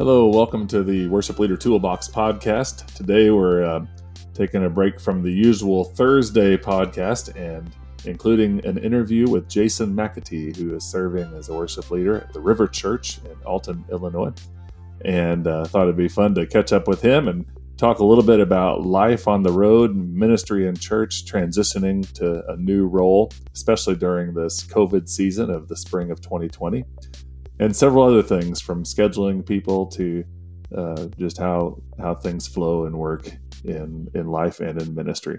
Hello, welcome to the Worship Leader Toolbox podcast. Today we're uh, taking a break from the usual Thursday podcast and including an interview with Jason McAtee, who is serving as a worship leader at the River Church in Alton, Illinois. And uh, thought it'd be fun to catch up with him and talk a little bit about life on the road, ministry in church, transitioning to a new role, especially during this COVID season of the spring of 2020 and several other things from scheduling people to uh, just how how things flow and work in in life and in ministry.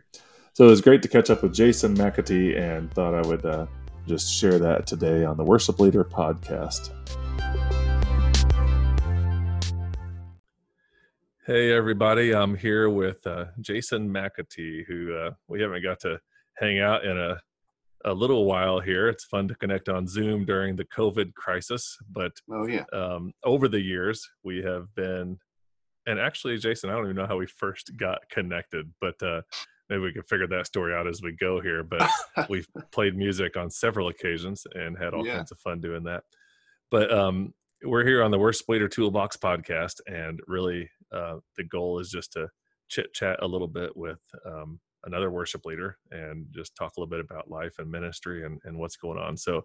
So it was great to catch up with Jason McAtee, and thought I would uh, just share that today on the Worship Leader podcast. Hey everybody, I'm here with uh, Jason McAtee, who uh, we haven't got to hang out in a a little while here. It's fun to connect on Zoom during the COVID crisis, but oh yeah, um, over the years we have been, and actually, Jason, I don't even know how we first got connected, but uh, maybe we can figure that story out as we go here. But we've played music on several occasions and had all yeah. kinds of fun doing that. But um, we're here on the Worship Leader Toolbox podcast, and really, uh, the goal is just to chit chat a little bit with um, another worship leader and just talk a little bit about life and ministry and, and what's going on. So,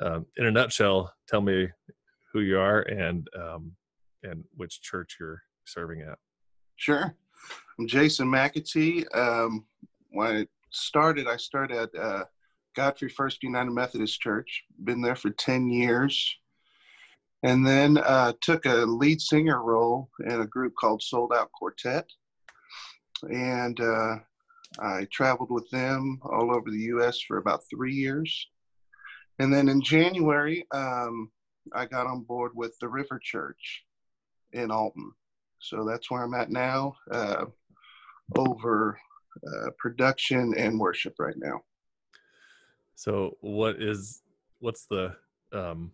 um, in a nutshell, tell me who you are and um, and which church you're serving at. Sure, I'm Jason McAtee. Um, when I started, I started at uh, Godfrey First United Methodist Church. Been there for ten years, and then uh, took a lead singer role in a group called Sold Out Quartet. And uh, I traveled with them all over the U.S. for about three years. And then in January, um, I got on board with the River Church in Alton. So that's where I'm at now, uh, over uh, production and worship right now. So what is what's the um,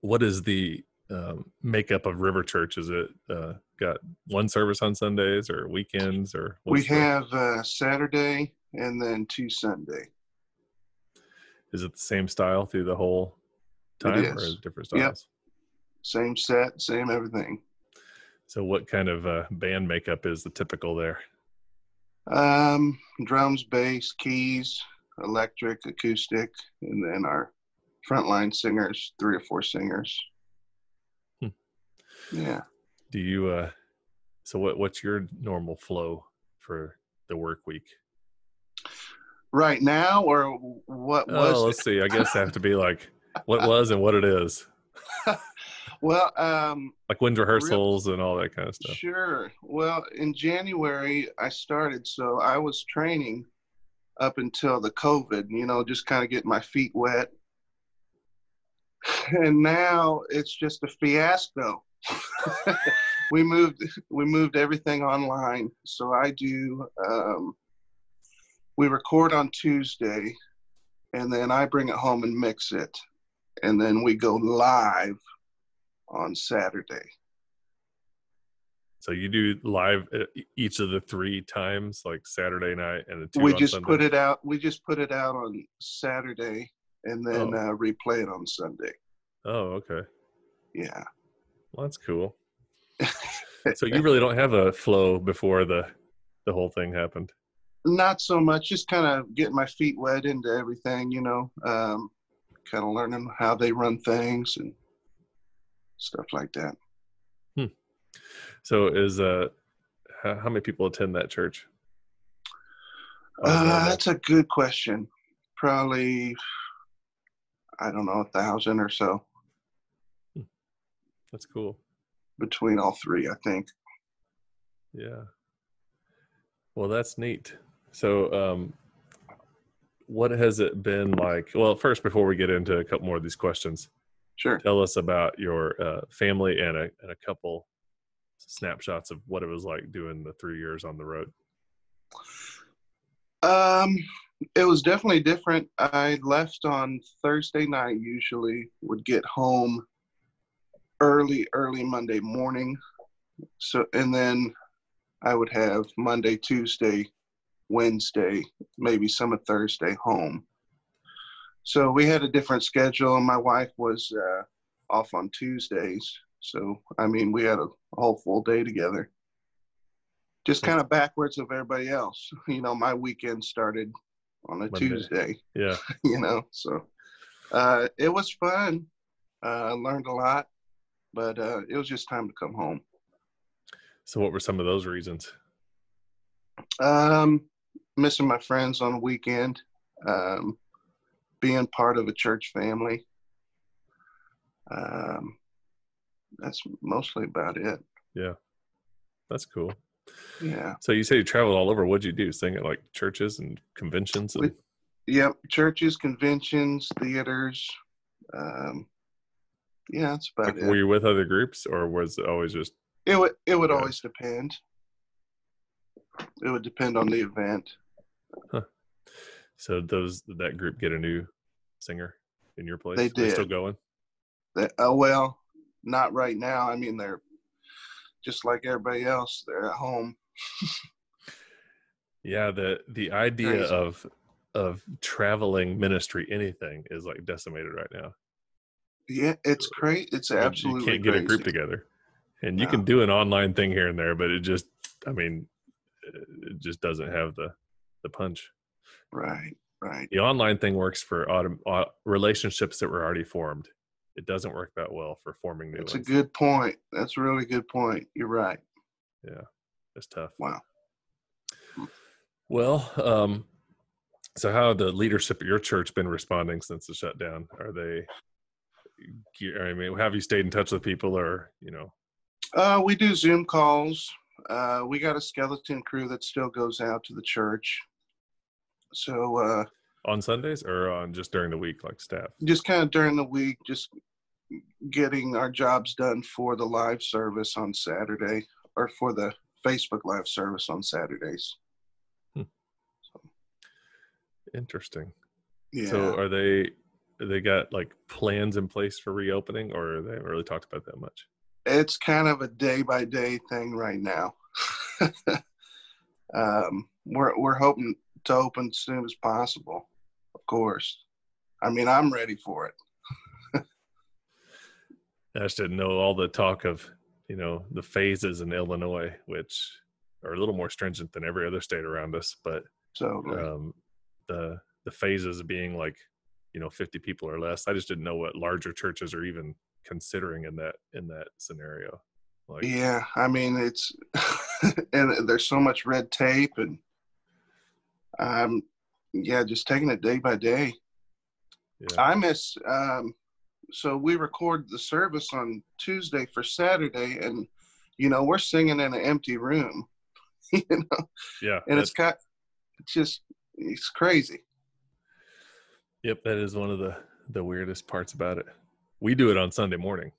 what is the um, makeup of River Church? Is it uh, got one service on Sundays or weekends or? We have uh, Saturday and then two Sunday. Is it the same style through the whole time or different styles? Yep. Same set, same everything. So, what kind of uh, band makeup is the typical there? Um, drums, bass, keys, electric, acoustic, and then our frontline singers, three or four singers. Yeah. Do you uh so what what's your normal flow for the work week? Right now or what was Oh, let's see. I guess I have to be like what was and what it is. well, um like wind rehearsals real, and all that kind of stuff. Sure. Well, in January I started so I was training up until the COVID, you know, just kind of getting my feet wet. And now it's just a fiasco. we moved we moved everything online. So I do um, we record on Tuesday and then I bring it home and mix it. And then we go live on Saturday. So you do live uh, each of the three times, like Saturday night and the two. We just Sunday? put it out. We just put it out on Saturday and then oh. uh, replay it on Sunday. Oh, okay. Yeah. Well, that's cool. so you really don't have a flow before the the whole thing happened. Not so much. Just kind of getting my feet wet into everything, you know. Um, kind of learning how they run things and stuff like that. Hmm. So is uh, how, how many people attend that church? Uh, that's a good question. Probably, I don't know, a thousand or so. That's cool. Between all three, I think. Yeah. Well, that's neat. So, um, what has it been like? Well, first, before we get into a couple more of these questions, sure. Tell us about your uh, family and a, and a couple snapshots of what it was like doing the three years on the road. Um, it was definitely different. I left on Thursday night. Usually, would get home early, early Monday morning. So, and then I would have Monday, Tuesday, Wednesday, maybe some of Thursday home. So we had a different schedule. My wife was uh, off on Tuesdays, So I mean, we had a whole full day together. Just kind of backwards of everybody else. You know, my weekend started on a Monday. Tuesday. Yeah. You know, so uh, it was fun. Uh, I learned a lot, but uh, it was just time to come home. So what were some of those reasons? Um, missing my friends on the weekend, um, being part of a church family. Um, that's mostly about it. Yeah. That's cool. Yeah. So you say you traveled all over. What'd you do? Sing at like churches and conventions? And, Yep. Churches, conventions, theaters. Um, yeah, that's about like, it. were you with other groups or was it always just It would it would Yeah. always depend. It would depend on the event. so those did that group get a new singer in your place? They Are still going? That oh well, not right now. I mean they're just like everybody else. They're at home. Yeah, the the idea Crazy. of of traveling ministry anything is like decimated right now. Yeah, it's great. It's absolutely you can't get a group together. And you No. can do an online thing here and there, but it just I mean it just doesn't have the the punch. Right, right. The online thing works for autom- au- relationships that were already formed. It doesn't work that well for forming new That's a good point. That's a really good point. You're right. yeah, it's tough. Wow. Well, um, so how the leadership at your church been responding since the shutdown? Are they? I mean, have you stayed in touch with people, or you know? Uh, we do Zoom calls. Uh, we got a skeleton crew that still goes out to the church. So uh, on Sundays or on just during the week, like staff? just kind of during the week, just getting our jobs done for the live service on Saturday or for the Facebook live service on Saturdays. Interesting. Yeah. So are they? They got like plans in place for reopening, or they haven't really talked about that much? it's kind of a day by day thing right now. um, we're we're hoping to open as soon as possible, of course. I mean, I'm ready for it. I just didn't know all the talk of you know the phases in Illinois, which are a little more stringent than every other state around us, but So um, the the phases being like you know 50 people or less. I just didn't know what larger churches are even considering in that in that scenario. Like yeah, I mean, it's and there's so much red tape and um, yeah, just taking it day by day. yeah, I miss. Um, so we record the service on Tuesday for Saturday, and you know we're singing in an empty room, you know, yeah, and it's got it's just it's crazy. Yep, that is one of the the weirdest parts about it. We do it on Sunday morning.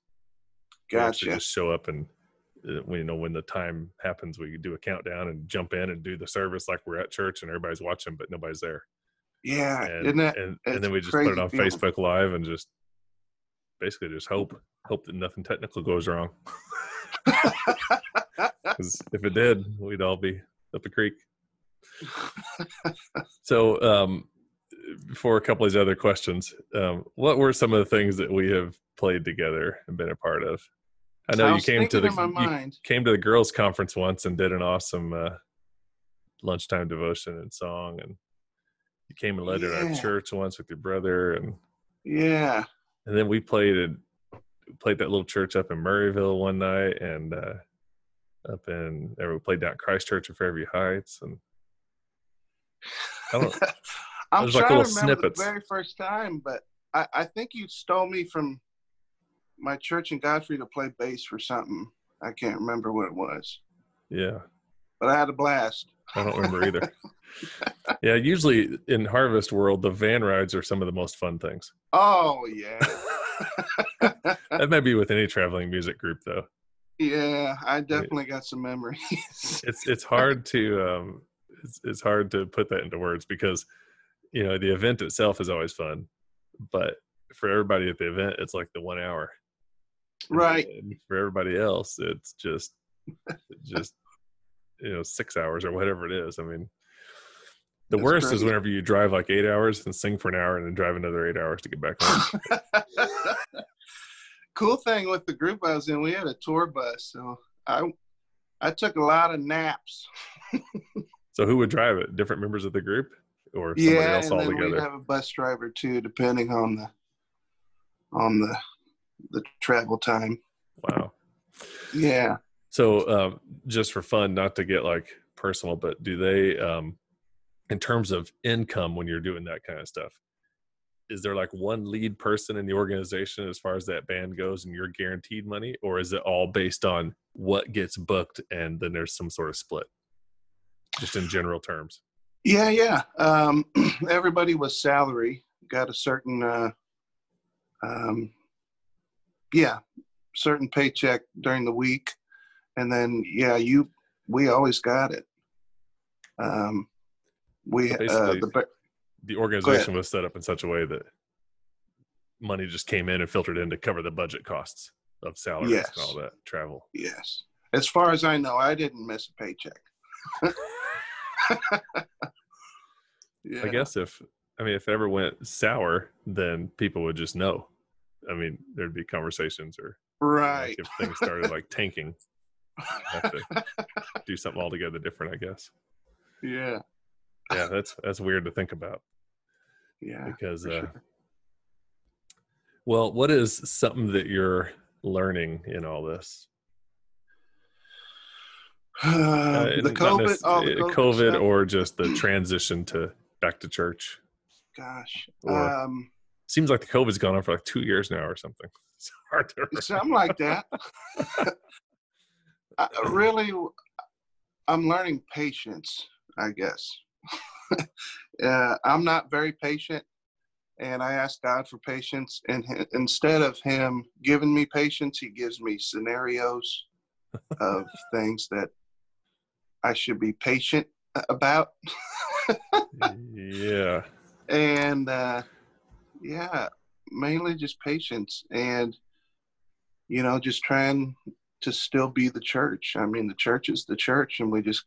We Gotcha. Just show up and uh, we you know when the time happens, we do a countdown and jump in and do the service like we're at church and everybody's watching, but nobody's there. Yeah, and isn't that? and, and then we just put it on feeling. Facebook Live and just basically just hope hope that nothing technical goes wrong. 'Cause if it did, we'd all be up the creek. So, um, before a couple of these other questions, um, what were some of the things that we have played together and been a part of? I know I you came to the you came to the girls' conference once and did an awesome uh, lunchtime devotion and song, and you came and led at our church once with your brother, and Yeah, and then we played it played that little church up in Murrayville one night and uh up in there we played down Christchurch in Fairview Heights and I don't I'm There's like trying to remember snippets. the very first time, but I, I think you stole me from my church in Godfrey to play bass for something. I can't remember what it was, yeah but I had a blast. I don't remember either. yeah, usually in Harvest World the van rides are some of the most fun things. Oh yeah, that may be with any traveling music group though. yeah. I definitely got some memories. It's it's hard to um it's, it's hard to put that into words because you know the event itself is always fun, but for everybody at the event it's like the one hour. right. And for everybody else, it's just just you know six hours or whatever it is. I mean, the That's worst is whenever you drive like eight hours and sing for an hour and then drive another eight hours to get back home. cool thing with the group I was in, we had a tour bus, so I I took a lot of naps. so who would drive it? Different members of the group, or somebody yeah, else and then altogether? we'd have a bus driver too, depending on the on the the travel time. Wow. Yeah. So, um, just for fun, not to get like personal, but do they, um, in terms of income, when you're doing that kind of stuff, is there like one lead person in the organization as far as that band goes, and you're guaranteed money, or is it all based on what gets booked, and then there's some sort of split, just in general terms? Yeah, yeah. Um, everybody was salary, got a certain, uh, um, yeah, certain paycheck during the week, and then yeah, you we always got it. Um, we So uh, the The organization was set up in such a way that money just came in and filtered in to cover the budget costs of salaries Yes. and all that travel. yes. As far as I know, I didn't miss a paycheck. yeah. I guess if I mean if it ever went sour, then people would just know. I mean, there'd be conversations or right. like if things started like tanking, have to do something altogether different, I guess. yeah. Yeah, that's that's weird to think about Yeah. because uh sure. well, what is something that you're learning in all this? Uh, the COVID, oh, the uh, COVID, COVID or just the transition to back to church. gosh, or- um, Seems like the COVID's gone on for like two years now or something. It's hard to remember. something like that. I, really, I'm learning patience. I guess. uh, I'm not very patient, and I ask God for patience. And h- instead of Him giving me patience, He gives me scenarios of things that I should be patient about. yeah. and uh, yeah, mainly just patience and you know just trying to still be the church. I mean, the church is the church, and we just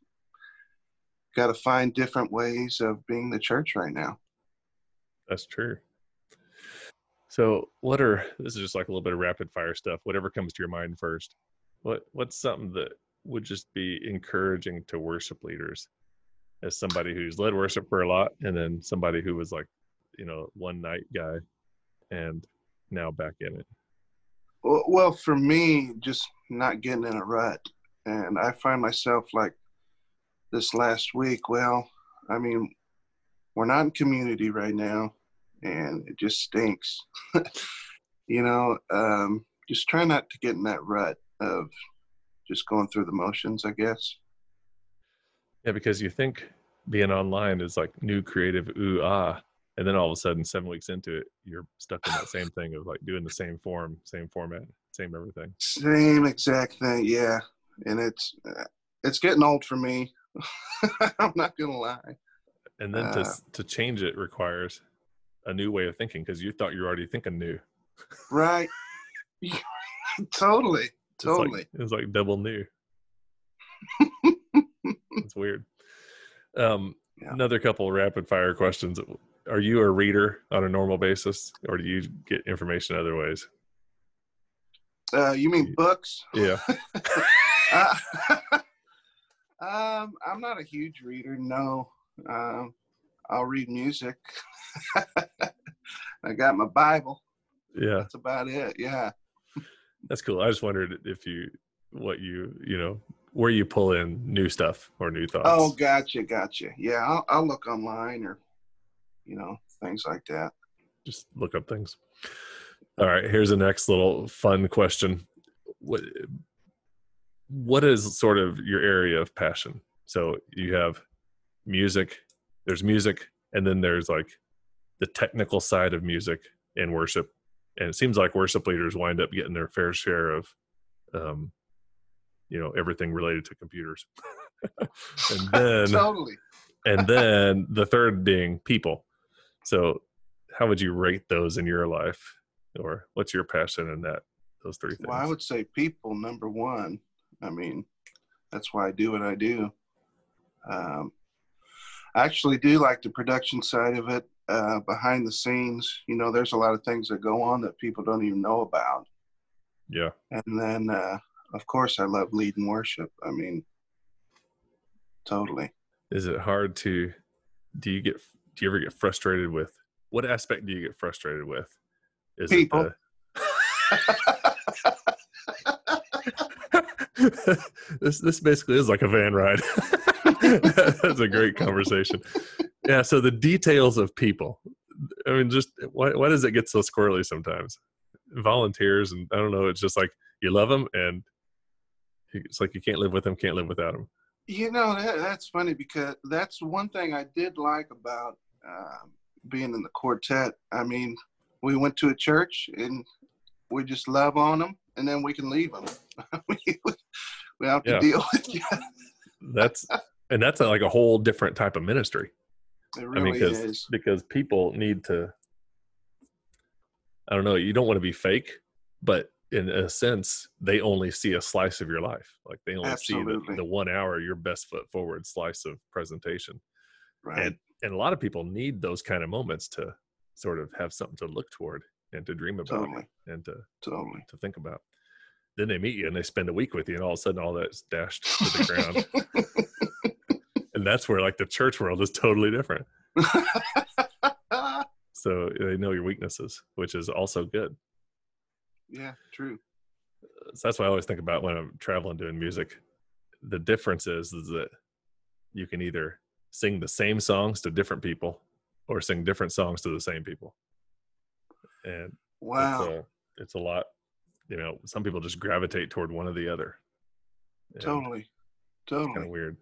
got to find different ways of being the church right now. That's true. So, what are this is just like a little bit of rapid fire stuff. Whatever comes to your mind first. What what's something that would just be encouraging to worship leaders, as somebody who's led worship for a lot, and then somebody who was like, you know, one night guy, and now back in it. Well, for me, just not getting in a rut, and I find myself like this last week. Well, I mean, we're not in community right now, and it just stinks. you know, um, just try not to get in that rut of just going through the motions. I guess. Yeah, because you think being online is like new creative ooh ah, and then all of a sudden, seven weeks into it, you're stuck in that same thing of like doing the same form, same format, same everything. Same exact thing. Yeah, and it's uh, it's getting old for me. I'm not gonna lie. and then to Uh, to change it requires a new way of thinking because you thought you were already thinking new. Right. totally. It's like- Totally. it's like double new. it's weird. Um, Yeah. Another couple rapid fire questions. Are you a reader on a normal basis, or do you get information other ways? Uh, you mean books? Yeah, Uh, um, I'm not a huge reader. No. Um, I'll read music. I got my Bible. yeah, That's about it. Yeah. That's cool. I just wondered if you, what you, you know, where you pull in new stuff or new thoughts. Oh, gotcha, gotcha. Yeah, I'll, I'll look online or, you know, things like that. just look up things. All right, here's the next little fun question. What what is sort of your area of passion? So you have music, there's music, and then there's like the technical side of music and worship. And it seems like worship leaders wind up getting their fair share of um you know everything related to computers. and then totally. and then the third being people. So, how would you rate those in your life, or what's your passion in that? Those three things. Well, I would say people number one. I mean, that's why I do what I do. Um, I actually do like the production side of it, uh, behind the scenes. You know, there's a lot of things that go on that people don't even know about, Yeah. And then, uh, of course, I love leading worship. I mean, totally. Is it hard to? Do you get? Do you ever get frustrated with? What aspect do you get frustrated with? Is people. The, this this basically is like a van ride. That's a great conversation. Yeah. So the details of people. I mean, just why why does it get so squirrely sometimes? Volunteers and I don't know. It's just like you love them and it's like you can't live with them, can't live without them. You know that, that's funny because that's one thing I did like about uh, being in the quartet. I mean, we went to a church and we just love on them, and then we can leave them. we, we have to yeah. deal with you. that's and that's a, like a whole different type of ministry. Really I mean, because, because people need to. I don't know. You don't want to be fake, but in a sense, they only see a slice of your life. Like they only Absolutely. see the, the one hour, your best foot forward slice of presentation. Right. And and a lot of people need those kind of moments to sort of have something to look toward and to dream about totally. and to totally to think about. Then they meet you and they spend a week with you, and all of a sudden, all that's dashed to the ground. and that's where like the church world is totally different. so they know your weaknesses, which is also good. Yeah, true. So that's what I always think about when I'm traveling doing music. The difference is, is that you can either sing the same songs to different people or sing different songs to the same people. And wow, it's a, it's a lot. You know, some people just gravitate toward one or the other. And totally, totally. Kind of weird.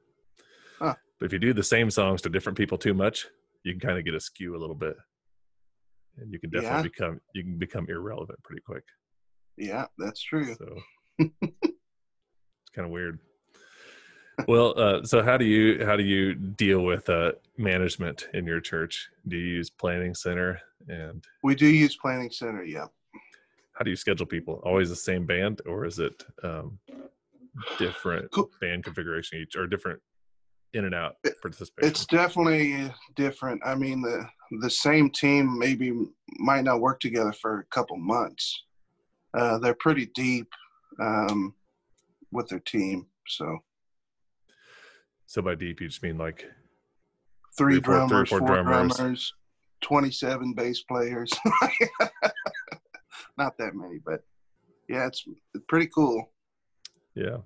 Huh. But if you do the same songs to different people too much, you can kind of get a skew a little bit, and you can definitely yeah. become you can become irrelevant pretty quick. Yeah, that's true. So it's kind of weird. Well, uh, so how do you how do you deal with uh, management in your church? Do you use Planning Center and? We do use Planning Center. Yeah. How do you schedule people? Always the same band, or is it um, different cool. band configuration each, or different in and out participation? It's definitely different. I mean, the the same team maybe might not work together for a couple months, uh, they're pretty deep um, with their team. So, so by deep, you just mean like three, three drummers, four, three, four, four drummers. drummers, twenty-seven bass players. Not that many, but yeah, it's, it's pretty cool. Yeah.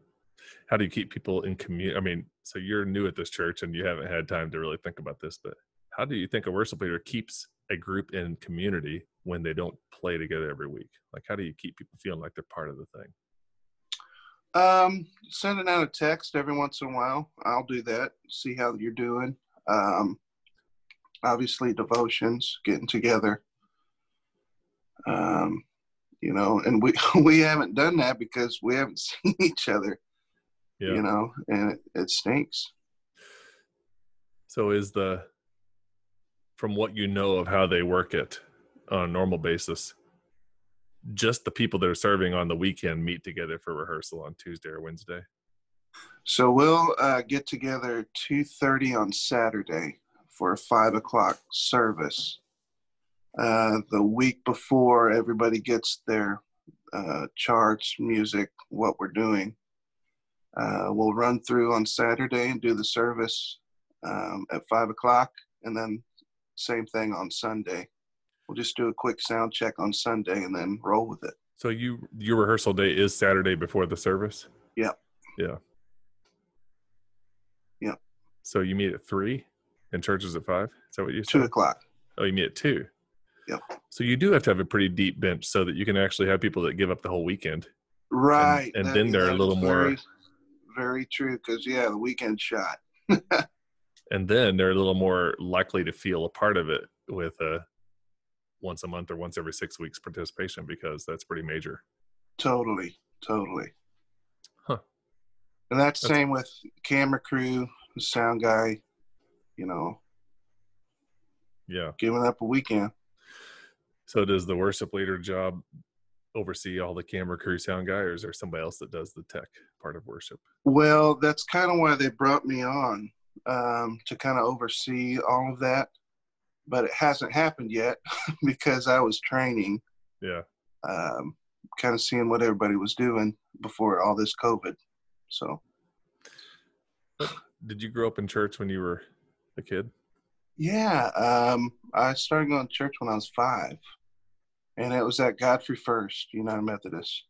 How do you keep people in community? I mean, so you're new at this church and you haven't had time to really think about this, but how do you think a worship leader keeps a group in community when they don't play together every week? Like, how do you keep people feeling like they're part of the thing? Um, sending out a text every once in a while. I'll do that. See how you're doing. Um, obviously, devotions, getting together. Um, you know, and we we haven't done that because we haven't seen each other. Yeah. You know, and it, it stinks. So, is the from what you know of how they work it on a normal basis just the people that are serving on the weekend meet together for rehearsal on tuesday or wednesday so we'll uh, get together 2.30 on saturday for a 5 o'clock service uh, the week before everybody gets their uh, charts music what we're doing uh, we'll run through on saturday and do the service um, at 5 o'clock and then same thing on Sunday. We'll just do a quick sound check on Sunday and then roll with it. So you your rehearsal day is Saturday before the service? Yeah. Yeah. Yeah. So you meet at three and church is at five? Is that what you said? Two o'clock. Oh, you meet at two. Yep. So you do have to have a pretty deep bench so that you can actually have people that give up the whole weekend. Right. And, and then they're a little very, more very true because yeah, the weekend shot. and then they're a little more likely to feel a part of it with a once a month or once every six weeks participation because that's pretty major. Totally totally. Huh. And that's, that's same with camera crew sound guy you know. Yeah. Giving up a weekend. So does the worship leader job oversee all the camera crew sound guy or is there somebody else that does the tech part of worship well that's kind of why they brought me on um, to kind of oversee all of that, but it hasn't happened yet because I was training. Yeah. Um, kind of seeing what everybody was doing before all this COVID. So, did you grow up in church when you were a kid? Yeah, um, I started going to church when I was five, and it was at Godfrey First United Methodist.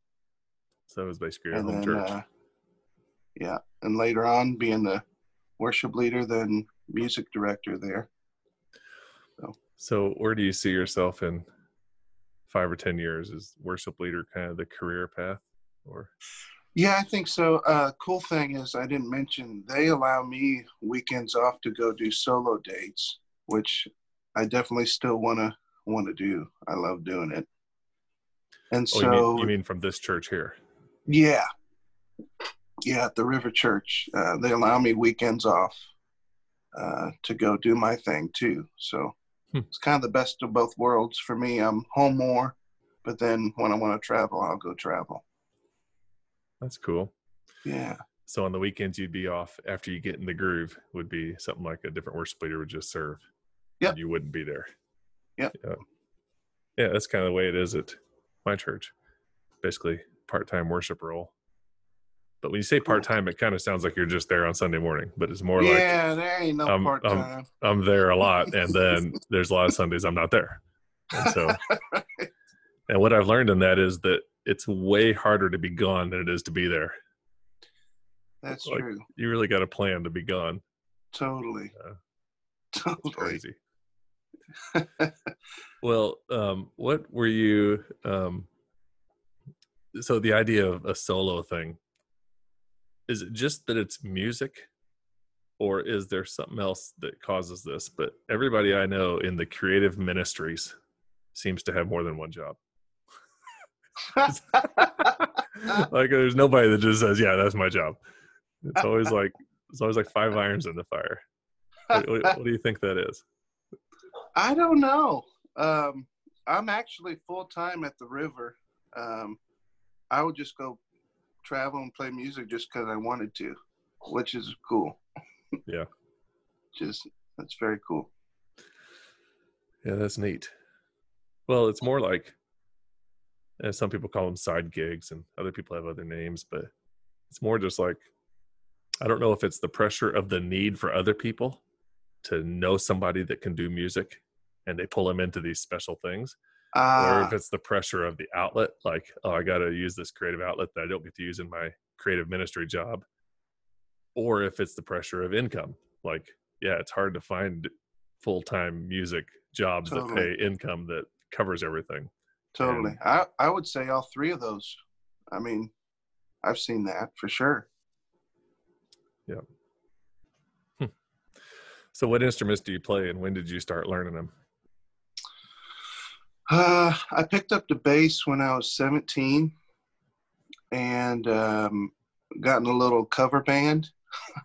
So it was basically your and home then, church. Uh, yeah, and later on, being the worship leader, then music director there. So, so where do you see yourself in five or ten years? Is worship leader kind of the career path, or? Yeah, I think so. Uh, cool thing is, I didn't mention they allow me weekends off to go do solo dates, which I definitely still want to want to do. I love doing it. And oh, so, you mean, you mean from this church here? Yeah, yeah, at the River Church, uh, they allow me weekends off uh, to go do my thing too. So hmm. it's kind of the best of both worlds for me. I'm home more, but then when I want to travel, I'll go travel. That's cool. Yeah. So on the weekends, you'd be off after you get in the groove. Would be something like a different worship leader would just serve. Yeah. You wouldn't be there. Yep. Yeah. Yeah, that's kind of the way it is at my church. Basically, part-time worship role. But when you say part time, it kind of sounds like you're just there on Sunday morning. But it's more yeah, like yeah, there ain't no part time. I'm, I'm, there a lot, and then there's a lot of Sundays I'm not there. And so, and what I've learned in that is that it's way harder to be gone than it is to be there. That's like, true. You really got a plan to be gone. Totally. Uh, totally. Crazy. well, um, what were you? Um, so the idea of a solo thing is it just that it's music? Or is there something else that causes this? But everybody i know in the creative ministries seems to have more than one job. Like there's nobody that just says yeah that's my job. It's always like it's always like five irons in the fire. What, what, what do you think that is i don't know um, i'm actually full-time at the river um, i would just go travel and play music just because I wanted to, which is cool. Yeah. just that's very cool. Yeah, that's neat. Well, it's more like, and some people call them side gigs, and other people have other names, but it's more just like, I don't know if it's the pressure of the need for other people to know somebody that can do music, and they pull them into these special things, uh, or if it's the pressure of the outlet, like, oh, I got to use this creative outlet that I don't get to use in my creative ministry job, or if it's the pressure of income, like, yeah, it's hard to find full time music jobs totally. that pay income that covers everything. Totally. And, I, I would say all three of those. I mean, I've seen that for sure. Yeah. Hmm. So, what instruments do you play, and when did you start learning them? Uh, I picked up the bass when I was 17 and um, got in a little cover band.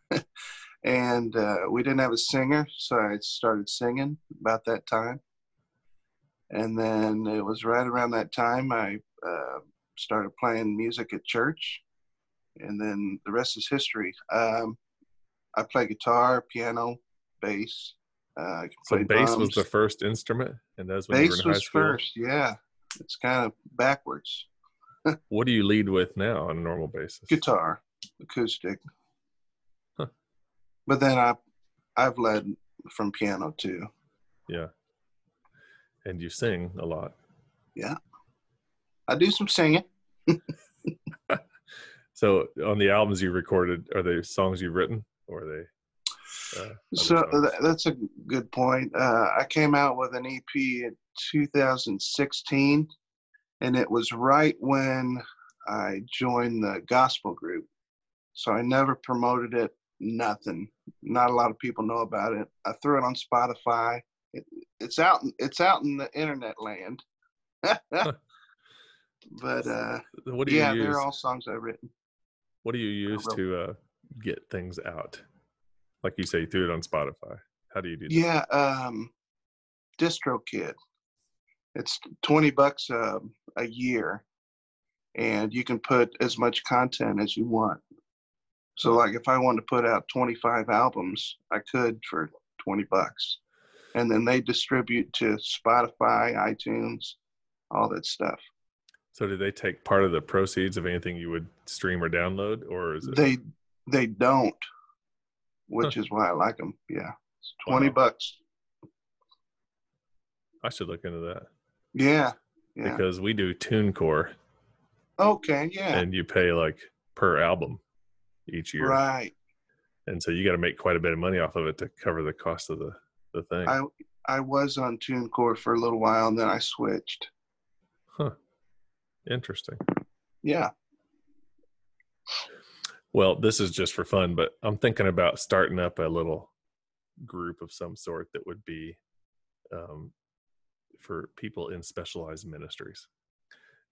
and uh, we didn't have a singer, so I started singing about that time. And then it was right around that time I uh, started playing music at church. And then the rest is history. Um, I play guitar, piano, bass, uh, so bass drums. was the first instrument, and that's when bass you were in high school. first. Yeah, it's kind of backwards. what do you lead with now on a normal basis? Guitar, acoustic. Huh. But then I, I've led from piano too. Yeah. And you sing a lot. Yeah. I do some singing. so on the albums you recorded, are they songs you've written or are they so that's a good point. Uh, I came out with an EP in 2016, and it was right when I joined the gospel group. So I never promoted it, nothing. Not a lot of people know about it. I threw it on Spotify. It, it's out. It's out in the internet land. but uh, what do you yeah, use? they're all songs I've written. What do you use to uh, get things out? Like you say, you threw it on Spotify. How do you do that? Yeah, um, DistroKid. It's twenty bucks uh, a year, and you can put as much content as you want. So, like, if I wanted to put out twenty-five albums, I could for twenty bucks, and then they distribute to Spotify, iTunes, all that stuff. So do they take part of the proceeds of anything you would stream or download, or is it? They they don't, which is why I like them. Yeah, it's twenty Wow. bucks. I should look into that Yeah, yeah. because we do TuneCore, Okay, yeah. and you pay like per album each year, Right. and so you got to make quite a bit of money off of it to cover the cost of the the thing. I I was on TuneCore for a little while, and then I switched. huh. Interesting. Yeah. Well, this is just for fun, but I'm thinking about starting up a little group of some sort that would be um, for people in specialized ministries.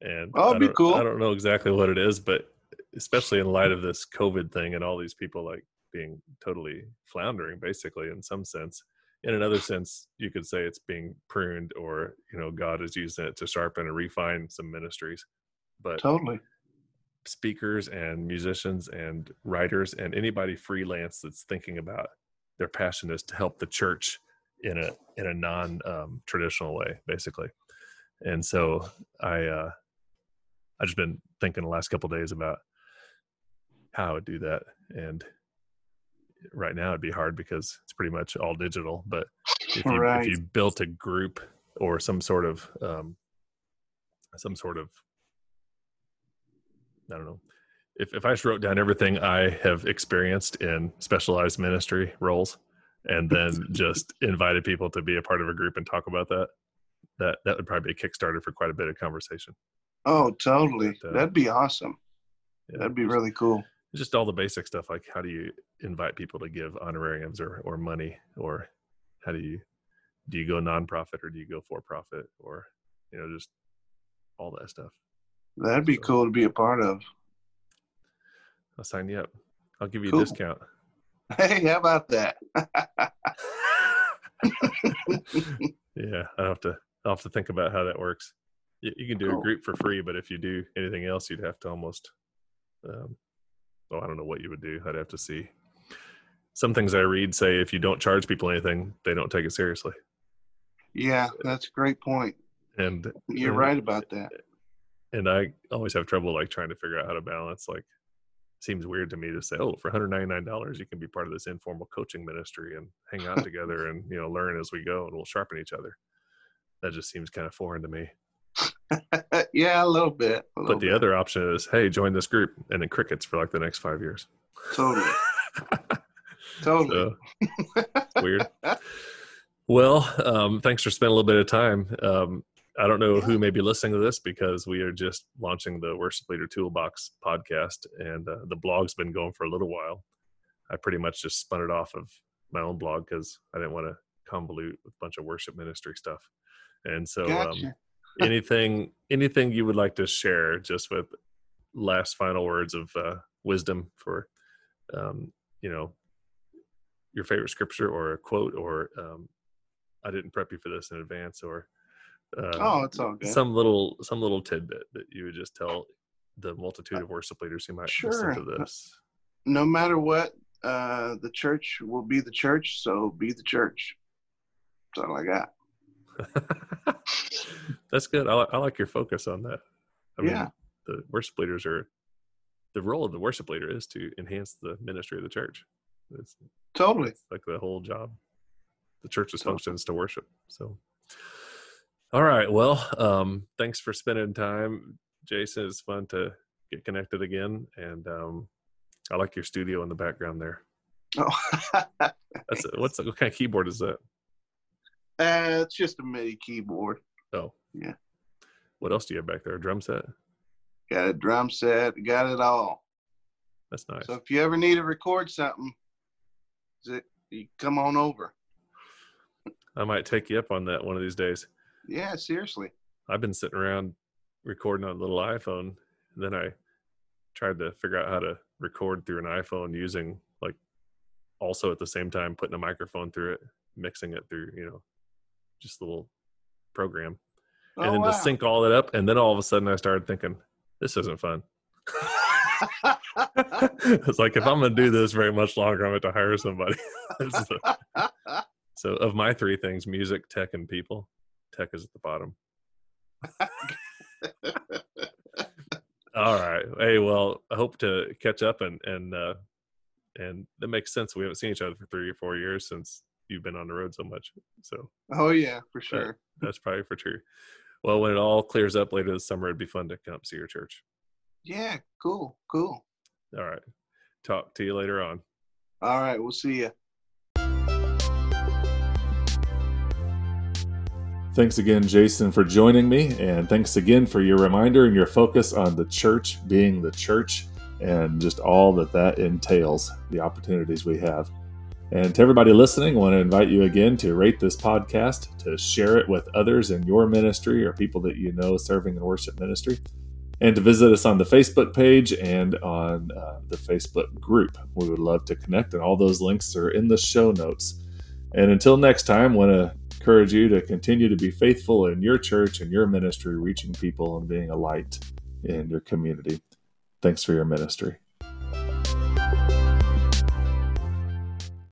And Oh, I it'd be cool. I don't know exactly what it is, but especially in light of this COVID thing and all these people like being totally floundering, basically, in some sense. In another sense, you could say it's being pruned, or you know, God is using it to sharpen and refine some ministries. But Totally. Speakers and musicians and writers and anybody freelance that's thinking about their passion is to help the church in a in a non um, traditional way basically and so i uh i just been thinking the last couple days about how i would do that and right now it'd be hard because it's pretty much all digital but if you Right. if you built a group or some sort of um some sort of I don't know. If if I just wrote down everything I have experienced in specialized ministry roles and then just invited people to be a part of a group and talk about that, that that would probably be a kickstarter for quite a bit of conversation. Oh, totally. But, uh, That'd be awesome. Yeah. That'd be really cool. just all the basic stuff like how do you invite people to give honorariums or, or money or how do you do you go nonprofit or do you go for profit or you know just all that stuff That'd be cool to be a part of. i'll sign you up i'll give you Cool. a discount Hey, how about that? yeah i have to i'll have to think about how that works you, you can do Cool. a group for free but if you do anything else you'd have to almost um well i don't know what you would do i'd have to see some things i read say if you don't charge people anything they don't take it seriously yeah, that's a great point. and You're and- right about that. And I always have trouble like trying to figure out how to balance. Like, seems weird to me to say, "Oh, for 199 dollars, you can be part of this informal coaching ministry and hang out together and you know learn as we go, and we'll sharpen each other." That just seems kind of foreign to me. yeah, a little bit. a little But the bit. other option is, "Hey, join this group," and then crickets for like the next five years. Totally. Totally. So weird. Well, um, thanks for spending a little bit of time. Um, I don't know who may be listening to this because we are just launching the Worship Leader Toolbox podcast, and uh, the blog's been going for a little while. I pretty much just spun it off of my own blog because I didn't want to convolute with a bunch of worship ministry stuff. And so, um, anything anything you would like to share, just with last final words of uh, wisdom for, um, you know, your favorite scripture or a quote or um, I didn't prep you for this in advance or uh, oh, it's all good. some little some little tidbit that you would just tell the multitude of worship leaders who might Sure. listen to this. no matter what, uh, the church will be the church, so be the church. That's all I got. That's good. I, I like your focus on that. I mean, Yeah. the worship leaders are the role of the worship leader is to enhance the ministry of the church. It's, Totally. it's like the whole job. The church's Totally. function is to worship. So, all right. Well, um, thanks for spending time, Jason. It's fun to get connected again, and um, I like your studio in the background there. Oh. That's what's what kind of keyboard is that? Uh, it's just a MIDI keyboard. Oh, Yeah. What else do you have back there? A drum set? Got a drum set. Got it all. That's nice. So if you ever need to record something, you come on over. I might take you up on that one of these days. Yeah, seriously. I've been sitting around recording on a little iPhone. And then I tried to figure out how to record through an iPhone using like also at the same time putting a microphone through it, mixing it through, you know, just a little program. Oh, and then wow. to sync all that up. And then all of a sudden I started thinking, this isn't fun. it's like if I'm gonna do this very much longer, I'm going to hire somebody. The- so of my three things, music, tech, and people, tech is at the bottom. All right. Hey, well, I hope to catch up and and uh, and that makes sense. We haven't seen each other for three or four years since you've been on the road so much. So. Oh yeah, for sure. That, that's probably for true. Well, when it all clears up later this summer, it'd be fun to come see your church. Yeah. Cool. Cool. All right. Talk to you later on. All right. We'll see you. Thanks again, Jason, for joining me. And thanks again for your reminder and your focus on the church being the church and just all that that entails, the opportunities we have. And to everybody listening, I want to invite you again to rate this podcast, to share it with others in your ministry or people that you know serving in worship ministry, and to visit us on the Facebook page and on uh, the Facebook group. We would love to connect, and all those links are in the show notes. And until next time, want to encourage you to continue to be faithful in your church and your ministry, reaching people and being a light in your community. Thanks for your ministry.